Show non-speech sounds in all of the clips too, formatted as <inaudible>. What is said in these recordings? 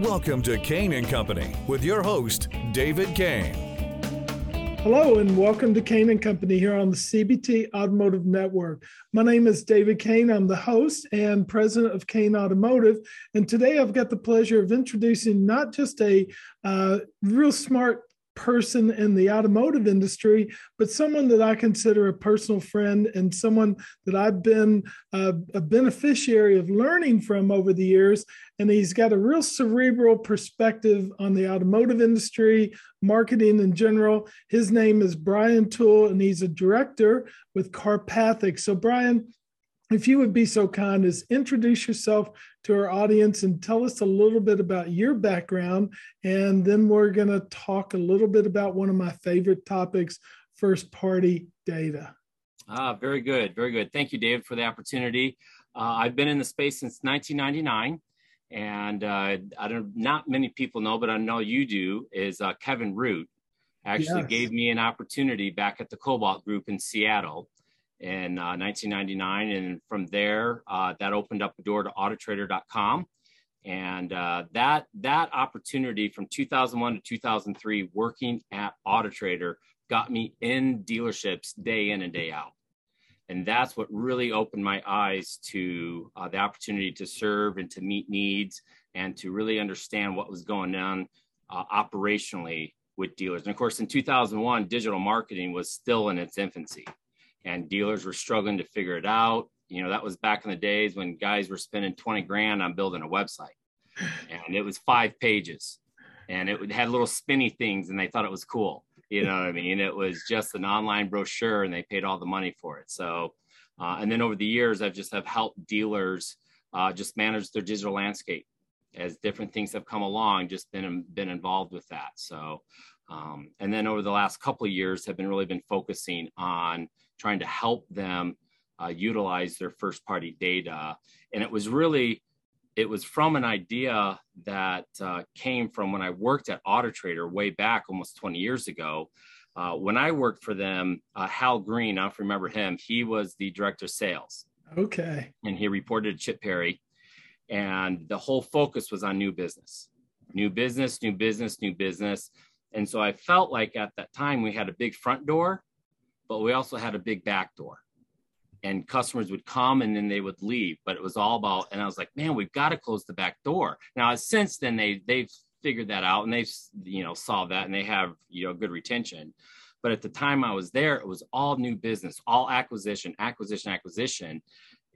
Welcome to Kain and Company with your host, David Kain. Hello and welcome to Kain and Company here on the CBT Automotive Network. My name is David Kain. I'm the host and president of Kain Automotive. And today I've got the pleasure of introducing not just a uh, real smart person in the automotive industry, but someone that I consider a personal friend and someone that I've been uh, a beneficiary of learning from over the years. And he's got a real cerebral perspective on the automotive industry, marketing in general. His name is Brian Toole, and he's a director with Carpathic. So, Brian, if you would be so kind as introduce yourself to our audience and tell us a little bit about your background and then we're going to talk a little bit about one of my favorite topics first party data. Ah very good very good. Thank you david for the opportunity. Uh, i've been in the space since 1999 and uh, i don't not many people know but i know you do is uh, kevin root actually yes. gave me an opportunity back at the cobalt group in seattle in uh, 1999. And from there, uh, that opened up a door to autotrader.com. And uh, that, that opportunity from 2001 to 2003, working at Autotrader, got me in dealerships day in and day out. And that's what really opened my eyes to uh, the opportunity to serve and to meet needs and to really understand what was going on uh, operationally with dealers. And of course, in 2001, digital marketing was still in its infancy and dealers were struggling to figure it out. You know, that was back in the days when guys were spending 20 grand on building a website and it was five pages and it had little spinny things and they thought it was cool. You know what I mean? It was just an online brochure and they paid all the money for it. So, uh, and then over the years, I've just have helped dealers uh, just manage their digital landscape as different things have come along, just been, been involved with that. So, um, and then over the last couple of years have been really been focusing on trying to help them uh, utilize their first party data. And it was really, it was from an idea that uh, came from when I worked at Autotrader way back almost 20 years ago. Uh, when I worked for them, uh, Hal Green, I don't remember him, he was the director of sales. Okay. And he reported to Chip Perry. And the whole focus was on new business, new business, new business, new business. And so I felt like at that time we had a big front door but we also had a big back door. And customers would come and then they would leave but it was all about and i was like man we've got to close the back door. Now since then they they've figured that out and they've you know solved that and they have you know good retention. But at the time i was there it was all new business all acquisition acquisition acquisition.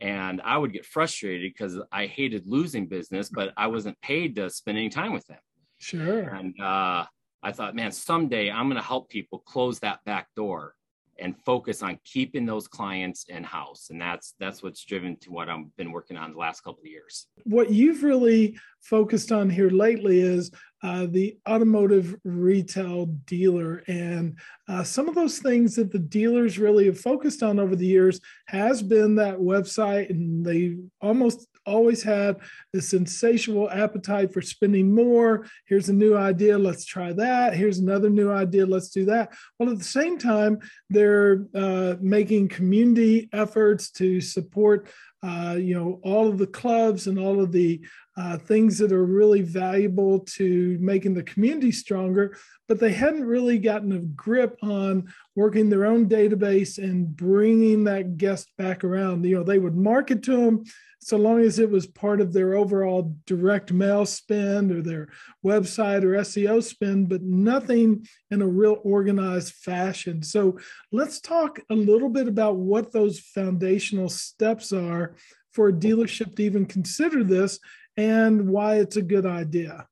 And i would get frustrated because i hated losing business but i wasn't paid to spend any time with them. Sure. And uh, i thought man someday i'm going to help people close that back door and focus on keeping those clients in house and that's that's what's driven to what i've been working on the last couple of years. What you've really focused on here lately is uh, the automotive retail dealer. And uh, some of those things that the dealers really have focused on over the years has been that website and they almost always had this insatiable appetite for spending more. Here's a new idea, let's try that. Here's another new idea, let's do that. Well, at the same time, they're uh, making community efforts to support. Uh, you know all of the clubs and all of the uh, things that are really valuable to making the community stronger but they hadn't really gotten a grip on working their own database and bringing that guest back around you know they would market to them so long as it was part of their overall direct mail spend or their website or SEO spend, but nothing in a real organized fashion. So let's talk a little bit about what those foundational steps are for a dealership to even consider this and why it's a good idea.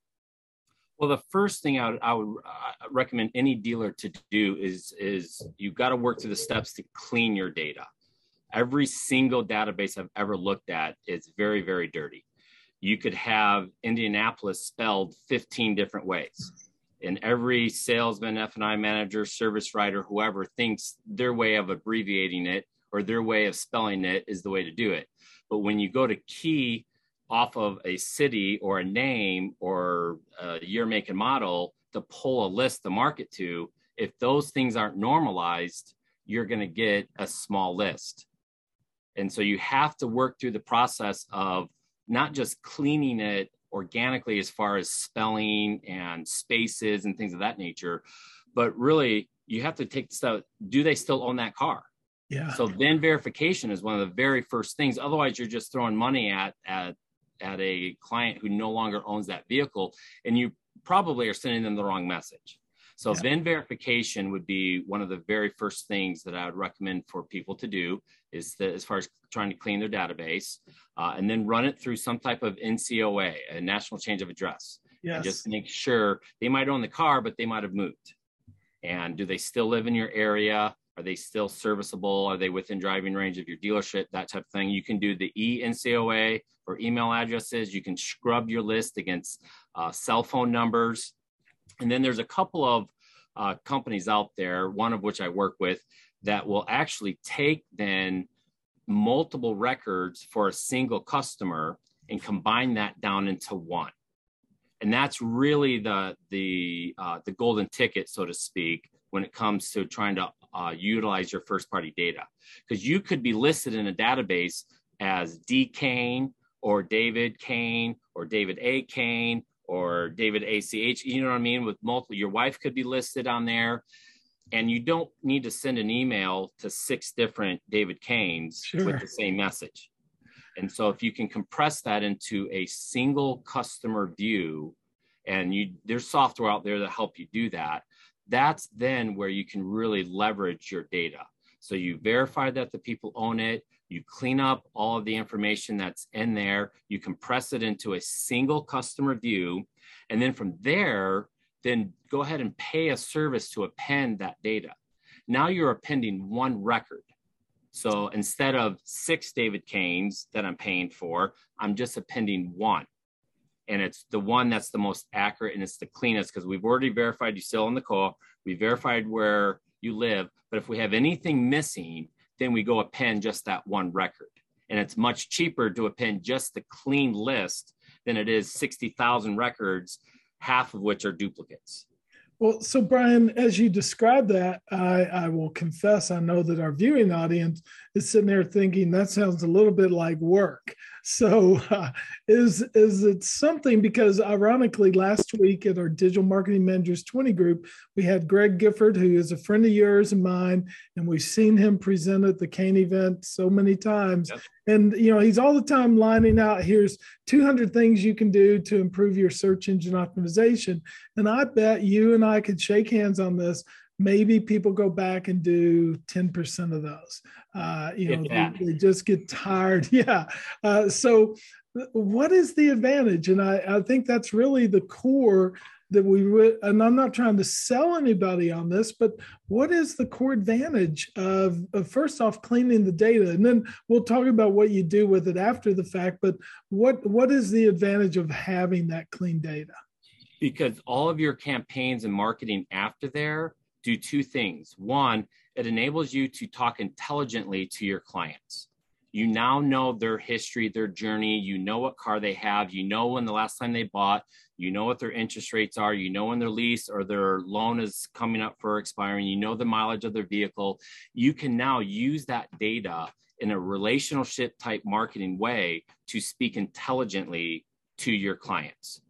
Well, the first thing I would, I would uh, recommend any dealer to do is is you've got to work through the steps to clean your data. Every single database I've ever looked at is very, very dirty. You could have Indianapolis spelled 15 different ways. And every salesman, F&I manager, service writer, whoever thinks their way of abbreviating it or their way of spelling it is the way to do it. But when you go to key off of a city or a name or a year, make, and model to pull a list to market to, if those things aren't normalized, you're going to get a small list. And so you have to work through the process of not just cleaning it organically as far as spelling and spaces and things of that nature. But really, you have to take the step do they still own that car? Yeah. So then verification is one of the very first things. Otherwise, you're just throwing money at at at a client who no longer owns that vehicle, and you probably are sending them the wrong message. So yeah. VIN verification would be one of the very first things that I would recommend for people to do is that as far as trying to clean their database, uh, and then run it through some type of NCOA, a national change of address. Yes. Just make sure they might own the car, but they might have moved. And do they still live in your area? Are they still serviceable? Are they within driving range of your dealership? That type of thing. You can do the eNCOA or email addresses. You can scrub your list against uh, cell phone numbers. And then there's a couple of uh, companies out there, one of which I work with, that will actually take then multiple records for a single customer and combine that down into one. And that's really the the uh, the golden ticket, so to speak, when it comes to trying to uh, utilize your first party data because you could be listed in a database as D Kain or David Kain or David A Kain or David ACH. You know what I mean? With multiple, your wife could be listed on there. And you don't need to send an email to six different David Kains sure. with the same message. And so if you can compress that into a single customer view, and you there's software out there that help you do that, that's then where you can really leverage your data. So you verify that the people own it, you clean up all of the information that's in there, you compress it into a single customer view, and then from there, then go ahead and pay a service to append that data. Now you're appending one record. So instead of six David Kains that I'm paying for, I'm just appending one and it's the one that's the most accurate and it's the cleanest because we've already verified you still in the call. We verified where you live, but if we have anything missing, then we go append just that one record. And it's much cheaper to append just the clean list than it is 60,000 records, half of which are duplicates. Well, so Brian, as you describe that, I, I will confess I know that our viewing audience is sitting there thinking that sounds a little bit like work. So, uh, is is it something? Because ironically, last week at our Digital Marketing Managers 20 group, we had Greg Gifford, who is a friend of yours and mine, and we've seen him present at the Kain event so many times. Yep. And you know, he's all the time lining out. Here's 200 things you can do to improve your search engine optimization. And I bet you and I could shake hands on this maybe people go back and do 10% of those. Uh, you know they, they, just get tired. <laughs> Yeah. Uh, so what is the advantage? And I, I think that's really the core that we and i'm not trying to sell anybody on this but what is the core advantage of, of first off cleaning the data? And then we'll talk about what you do with it after the fact but what what is the advantage of having that clean data? Because all of your campaigns and marketing after there do two things. One, it enables you to talk intelligently to your clients. You now know their history, their journey. You know what car they have. You know when the last time they bought. You know what their interest rates are. You know when their lease or their loan is coming up for expiring. You know the mileage of their vehicle. You can now use that data in a relationship type marketing way to speak intelligently to your clients.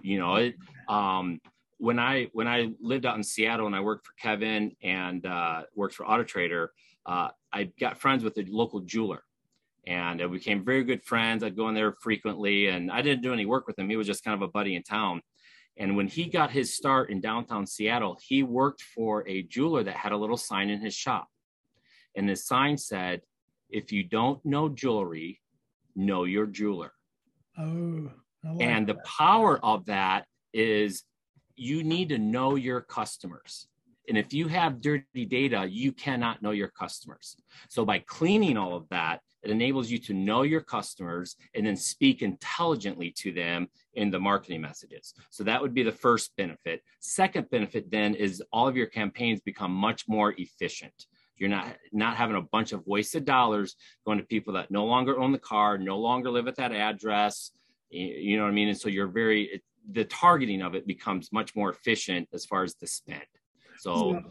You know, it, um, when I when I lived out in Seattle and I worked for Kevin and uh, worked for Auto Trader, uh, I got friends with a local jeweler, and we became very good friends. I'd go in there frequently, and I didn't do any work with him. He was just kind of a buddy in town. And when he got his start in downtown Seattle, he worked for a jeweler that had a little sign in his shop, and the sign said, "If you don't know jewelry, know your jeweler." Oh. Like and that. the power of that is you need to know your customers. And if you have dirty data, you cannot know your customers. So by cleaning all of that, it enables you to know your customers and then speak intelligently to them in the marketing messages. So that would be the first benefit. Second benefit then is all of your campaigns become much more efficient. You're not not having a bunch of wasted dollars going to people that no longer own the car, no longer live at that address. You know what I mean? And so you're very the targeting of it becomes much more efficient as far as the spend. So.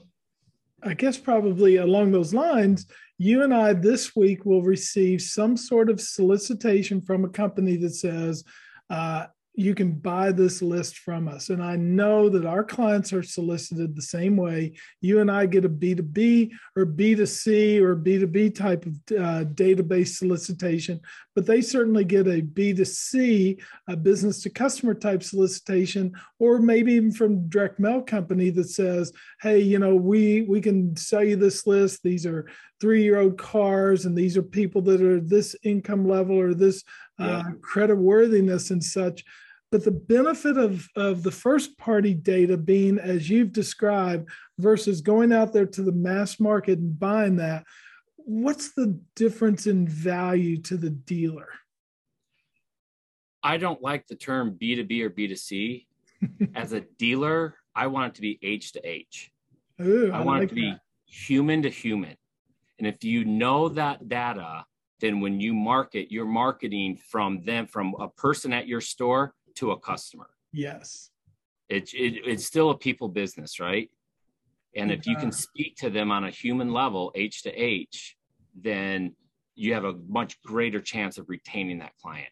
I guess probably along those lines, you and I this week will receive some sort of solicitation from a company that says, uh, you can buy this list from us. And I know that our clients are solicited the same way. You and I get a B2B or B2C or B2B type of uh, database solicitation, but they certainly get a B2C, a business to customer type solicitation, or maybe even from direct mail company that says, hey, you know, we, we can sell you this list. These are three year old cars, and these are people that are this income level or this uh, credit worthiness and such. But the benefit of, of the first party data being as you've described versus going out there to the mass market and buying that, what's the difference in value to the dealer? I don't like the term B2B or B2C. <laughs> As a dealer, I want it to be H to H. Ooh, I, I want like it to be human to human. And if you know that data, then when you market, you're marketing from them, from a person at your store to a customer. Yes. It, it, it's still a people business, right? And if you can speak to them on a human level, H to H, then you have a much greater chance of retaining that client.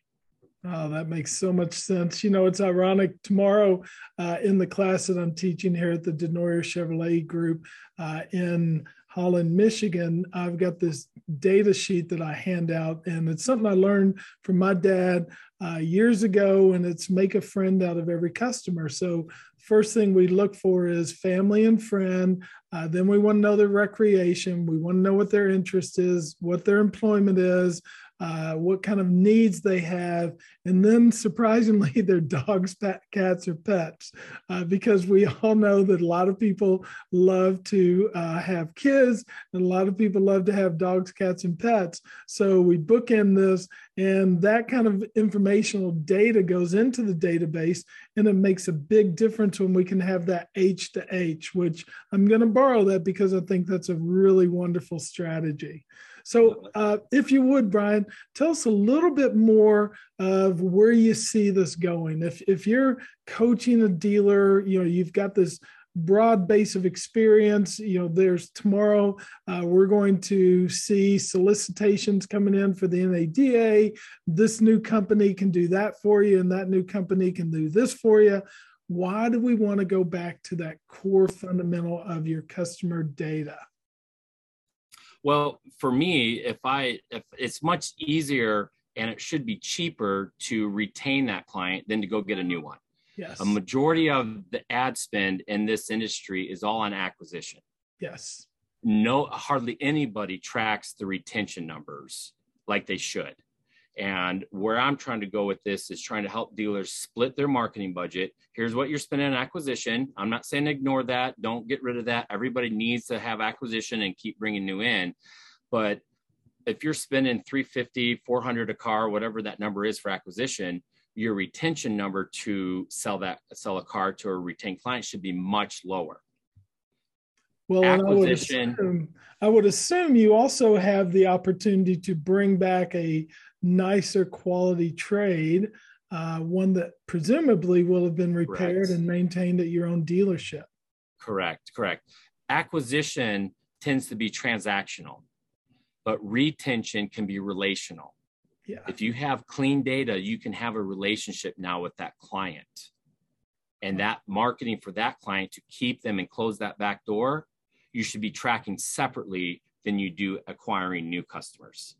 Oh, that makes so much sense. You know, it's ironic. Tomorrow, uh, in the class that I'm teaching here at the DeNooyer Chevrolet Group uh, in Holland, Michigan, I've got this data sheet that I hand out, and it's something I learned from my dad uh, years ago, and it's make a friend out of every customer. So, first thing we look for is family and friend. Uh, then we want to know their recreation. We want to know what their interest is, what their employment is, uh, what kind of needs they have, and then surprisingly, <laughs> their dogs, pet, cats, or pets, uh, because we all know that a lot of people love to uh, have kids, and a lot of people love to have dogs, cats, and pets. So we bookend this, and that kind of informational data goes into the database, and it makes a big difference when we can have that H to H, which I'm going to borrow that because I think that's a really wonderful strategy. So, uh, if you would, Brian, tell us a little bit more of where you see this going. If if you're coaching a dealer, you know you've got this broad base of experience. You know, there's tomorrow uh, we're going to see solicitations coming in for the NADA. This new company can do that for you, and that new company can do this for you. Why do we want to go back to that core fundamental of your customer data? Well, for me, if I if it's much easier and it should be cheaper to retain that client than to go get a new one. Yes. A majority of the ad spend in this industry is all on acquisition. Yes. No hardly anybody tracks the retention numbers like they should. And where I'm trying to go with this is trying to help dealers split their marketing budget. Here's what you're spending on acquisition. I'm not saying ignore that. Don't get rid of that. Everybody needs to have acquisition and keep bringing new in. But if you're spending 350, 400 a car, whatever that number is for acquisition, your retention number to sell that sell a car to a retained client should be much lower. Well, acquisition. I would, assume, I would assume you also have the opportunity to bring back a nicer quality trade, uh, one that presumably will have been repaired correct. and maintained at your own dealership. Correct, correct. Acquisition tends to be transactional, but retention can be relational. Yeah. If you have clean data, you can have a relationship now with that client. And that marketing for that client to keep them and close that back door, you should be tracking separately than you do acquiring new customers.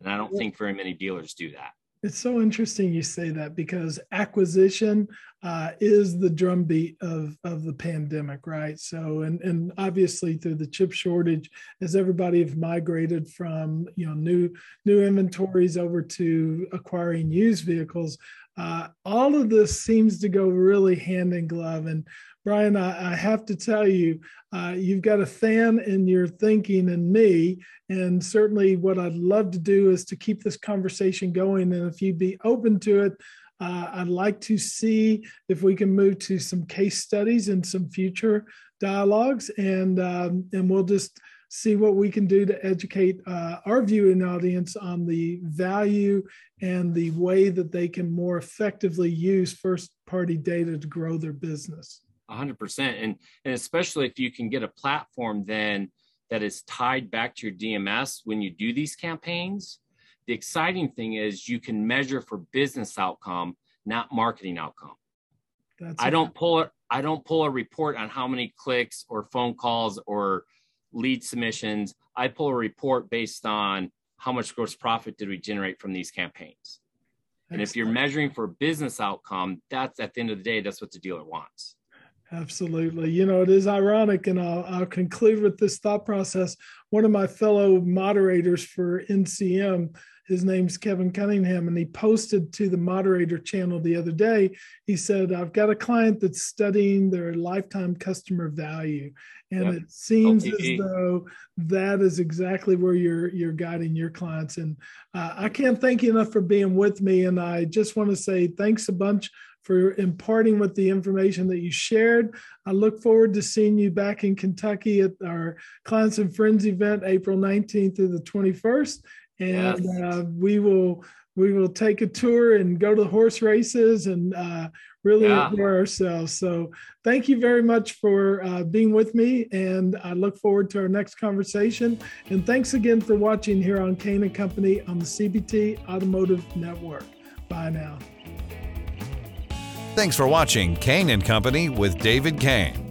And I don't think very many dealers do that. It's so interesting you say that because acquisition uh, is the drumbeat of of the pandemic, right? So, and and obviously through the chip shortage, as everybody have migrated from you know new new inventories over to acquiring used vehicles, uh, all of this seems to go really hand in glove. And Brian, I, I have to tell you, uh, you've got a fan in your thinking and me. And certainly, what I'd love to do is to keep this conversation going. And if you'd be open to it, uh, I'd like to see if we can move to some case studies and some future dialogues, and um, and we'll just see what we can do to educate uh, our viewing audience on the value and the way that they can more effectively use first party data to grow their business. 100% and and especially if you can get a platform then that is tied back to your dms when you do these campaigns the exciting thing is you can measure for business outcome not marketing outcome. That's I don't pull it. I don't pull a report on how many clicks or phone calls or lead submissions. I pull a report based on how much gross profit did we generate from these campaigns. And if you're measuring for business outcome, that's at the end of the day, that's what the dealer wants. Absolutely. You know, it is ironic, and I'll, I'll conclude with this thought process. One of my fellow moderators for NCM his name's Kevin Cunningham, and he posted to the moderator channel the other day. He said, I've got a client that's studying their lifetime customer value. And yep. it seems LTV. as though that is exactly where you're you're guiding your clients. And uh, I can't thank you enough for being with me. And I just want to say thanks a bunch for imparting with the information that you shared. I look forward to seeing you back in Kentucky at our Clients and Friends event, April 19th through the 21st and yes. uh, we will we will take a tour and go to the horse races and uh, really yeah. enjoy ourselves. So thank you very much for uh, being with me, and I look forward to our next conversation. And thanks again for watching here on Kain and Company on the CBT Automotive Network. Bye now. Thanks for watching Kain and Company with David Kain.